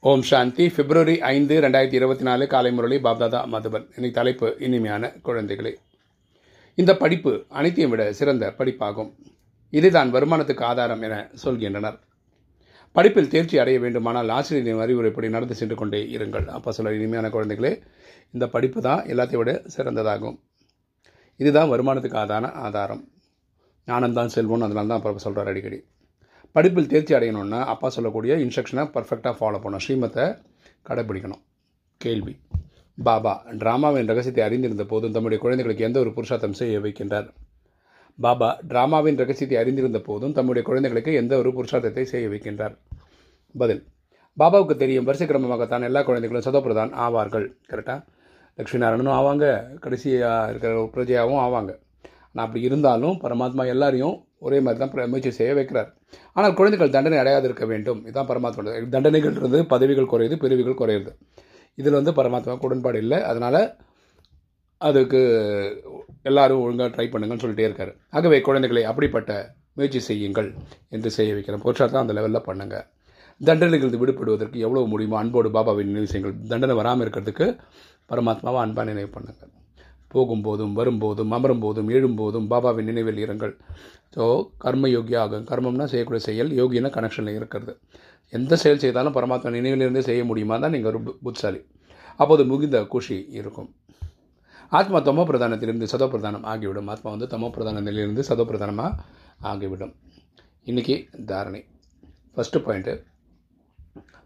ஓம் சாந்தி. பிப்ரவரி ஐந்து ரெண்டாயிரத்தி இருபத்தி நாலு காலை முரளி பாப்தாதா மதுபன். இன்னைக்கு தலைப்பு இனிமையான குழந்தைகளே. இந்த படிப்பு அனைத்தையும் விட சிறந்த படிப்பாகும். இதுதான் வருமானத்துக்கு ஆதாரம் என சொல்கின்றனர். படிப்பில் தேர்ச்சி அடைய வேண்டுமானால் ஆசிரியரின் அறிவுரைப்படி நடந்து சென்று கொண்டே இருங்கள். அப்போ சொல்ல இனிமையான குழந்தைகளே இந்த படிப்பு தான் எல்லாத்தையும் விட சிறந்ததாகும். இதுதான் வருமானத்துக்கு ஆதான ஆதாரம். ஞானம்தான் செல்வம். அதனால தான் அப்போ சொல்கிறார் அடிக்கடி. படிப்பில் தேர்ச்சி அடையணும்னா அப்பா சொல்லக்கூடிய இன்ஸ்ட்ரக்ஷனை பர்ஃபெக்டாக ஃபாலோ பண்ணணும். ஸ்ரீமத்தை கடைபிடிக்கணும். கேள்வி. பாபா டிராமாவின் ரகசியத்தை அறிந்திருந்த போதும் தம்முடைய குழந்தைகளுக்கு எந்த ஒரு புருஷார்த்தம் செய்ய வைக்கின்றார்? பாபா டிராமாவின் ரகசியத்தை அறிந்திருந்த போதும் தம்முடைய குழந்தைகளுக்கு எந்த ஒரு புருஷார்த்தத்தை செய்ய வைக்கின்றார்? பதில். பாபாவுக்கு தெரியும் வரிசை கிரமமாகத்தான் எல்லா குழந்தைகளும் சதோபிரதான் ஆவார்கள். கரெக்டாக லக்ஷ்மி நாராயணனும் ஆவாங்க. கடைசியாக இருக்கிற பிரஜையாகவும் ஆவாங்க. ஆனால் அப்படி இருந்தாலும் பரமாத்மா எல்லாரையும் ஒரே மாதிரி தான் முயற்சி செய்ய வைக்கிறார். ஆனால் குழந்தைகள் தண்டனை அடையாது இருக்க வேண்டும் இதுதான் பரமாத்மா தண்டனைகள் இருந்து பதவிகள் குறையுது பிரிவுகள் குறையுது. இதில் வந்து பரமாத்மா உடன்பாடு இல்லை. அதனால் அதுக்கு எல்லாரும் ஒழுங்காக ட்ரை பண்ணுங்கன்னு சொல்லிட்டே இருக்காரு. ஆகவே குழந்தைகளை அப்படிப்பட்ட முயற்சி செய்யுங்கள் என்று செய்ய வைக்கிறேன் புருஷார்த்தம் அந்த லெவலில் பண்ணுங்கள் தண்டனைகள் விடுபடுவதற்கு எவ்வளோ முடியுமோ அன்போடு பாபாவின் நினைவு செய்யுங்கள். தண்டனை வராமல் இருக்கிறதுக்கு பரமாத்மாவை அன்பாக நினைவு பண்ணுங்கள் போகும்போதும் வரும்போதும் அமரும் போதும் எழும்போதும் பாபாவின் நினைவில் இருங்கள். ஸோ கர்ம யோகி ஆகும் கர்மம்னா செய்யக்கூடிய செயல் யோகினா கனெக்ஷனில் இருக்கிறது. எந்த செயல் செய்தாலும் பரமாத்மா நினைவிலிருந்தே செய்ய முடியுமா தான் நீங்கள் ஒரு புத்தாலி அப்போது முகிந்த குஷி இருக்கும். ஆத்மா தமோ பிரதானத்திலிருந்து சதோ பிரதானம் ஆகிவிடும். ஆத்மா வந்து தமோ பிரதான நிலையிலிருந்து சதோ பிரதானமாக ஆகிவிடும். இன்றைக்கி தாரணை. ஃபஸ்ட்டு பாயிண்ட்டு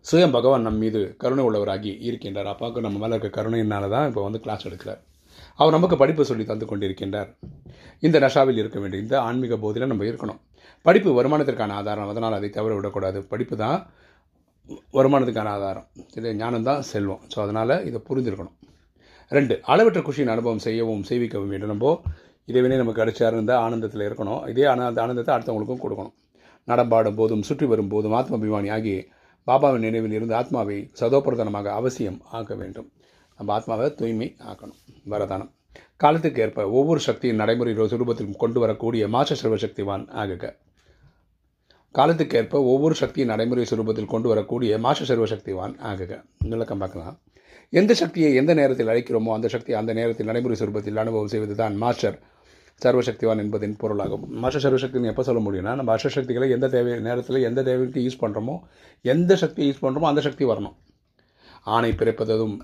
சுயம் பகவான் நம் மீது கருணை உள்ளவராகி இருக்கின்றார். அப்பாவுக்கு நம்ம மேலே இருக்க கருணையினால தான் இப்போ வந்து கிளாஸ் எடுக்கிறார். அவர் நமக்கு படிப்பு சொல்லி தந்து கொண்டிருக்கின்றார். இந்த நஷாவில் இருக்க வேண்டிய இந்த ஆன்மீக போதில் நம்ம இருக்கணும். படிப்பு வருமானத்திற்கான ஆதாரம். அதனால் அதை தவற விடக்கூடாது. படிப்பு தான் வருமானத்துக்கான ஆதாரம். இது ஞானம் தான் செல்வம். ஸோ அதனால் இதை புரிஞ்சிருக்கணும். ரெண்டு அளவற்ற குஷியின் அனுபவம் செய்யவும் செய்விக்கவும் வேண்டும். நம்ம இறைவனே நமக்கு கிடைச்சா இருந்த ஆனந்தத்தில் இருக்கணும். இதே ஆனந்த ஆனந்தத்தை அடுத்தவங்களுக்கும் கொடுக்கணும். நடம்பாடும் போதும் சுற்றி வரும் போதும் ஆத்மாபிமானி ஆகி பாபாவின் நினைவில் இருந்து ஆத்மாவை சதோபிரதானமாக அவசியம் ஆக்க வேண்டும். நம்ம ஆத்மாவை தூய்மை ஆக்கணும். வரதானம். காலத்துக்கு ஏற்ப ஒவ்வொரு சக்தியின் நடைமுறை சுரூபத்திலும் கொண்டு வரக்கூடிய மாச சர்வசக்திவான் ஆகுக. காலத்துக்கு ஏற்ப ஒவ்வொரு சக்தியின் நடைமுறை சுரூபத்தில் கொண்டு வரக்கூடிய மாச சர்வசக்திவான் ஆகுக. விளக்கம் பார்க்கலாம். எந்த சக்தியை எந்த நேரத்தில் அழைக்கிறோமோ அந்த சக்தி அந்த நேரத்தில் நடைமுறை சுரூபத்தில் அனுபவம் செய்வது தான் மாஸ்டர் சர்வசக்திவான் என்பதின் பொருளாகும். மாஸ்டர் சர்வசக்தின்னு எப்போ சொல்ல முடியும்னா நம்ம அஷ்டசக்திகளை எந்த தேவை நேரத்தில் எந்த தேவைக்கு யூஸ் பண்ணுறோமோ எந்த சக்தியை யூஸ் பண்ணுறோமோ அந்த சக்தி வரணும். ஆணை பிறப்பதும்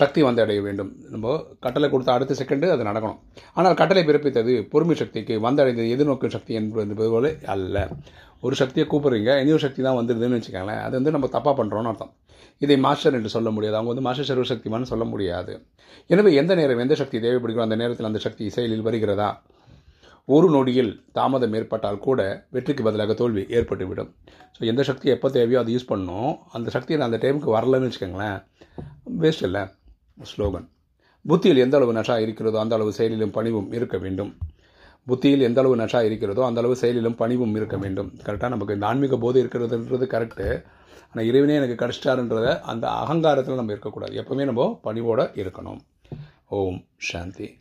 சக்தி வந்து அடைய வேண்டும். நம்ம கட்டளை கொடுத்த அடுத்த செகண்டு அது நடக்கணும். ஆனால் கட்டளை பிறப்பித்தது பொறுமை சக்திக்கு வந்தடைந்தது எதிர்நோக்கும் சக்தி என்பது போல அல்ல. ஒரு சக்தியை கூப்பிட்றீங்க இன்னொரு சக்தி தான் வந்துடுதுன்னு வச்சுக்கோங்களேன் அது வந்து நம்ம தப்பாக பண்ணுறோன்னு அர்த்தம். இதை மாஸ்டர் என்று சொல்ல முடியாது. அவங்க வந்து மாஸ்டர் சர்வசக்திமான்னு சொல்ல முடியாது. எனவே எந்த நேரம் எந்த சக்தி தேவைப்படுகிறோ அந்த நேரத்தில் அந்த சக்தி செயலில் வருகிறதா? ஒரு நொடியில் தாமதம் ஏற்பட்டால் கூட வெற்றிக்கு பதிலாக தோல்வி ஏற்பட்டுவிடும். ஸோ எந்த சக்தி எப்போ தேவையோ அதை யூஸ் பண்ணோம் அந்த சக்தி அந்த டைமுக்கு வரலன்னு வச்சுக்கோங்களேன் வேஸ்ட் இல்லை. ஸ்லோகன். புத்தியில் எந்த அளவு நஷா இருக்கிறதோ அந்த அளவு செயலிலும் பணிவும் இருக்க வேண்டும். புத்தியில் எந்த அளவு நஷா இருக்கிறதோ அந்த அளவு செயலிலும் பணிவும் இருக்க வேண்டும். கரெக்டாக நமக்கு இந்த ஆன்மீக போது இருக்கிறதுன்றது கரெக்டு ஆனால் இறைவனே எனக்கு கிடச்சிட்டாருன்றத அந்த அகங்காரத்தில் நம்ம இருக்கக்கூடாது. எப்போவுமே நம்ம பணிவோடு இருக்கணும். ஓம் சாந்தி.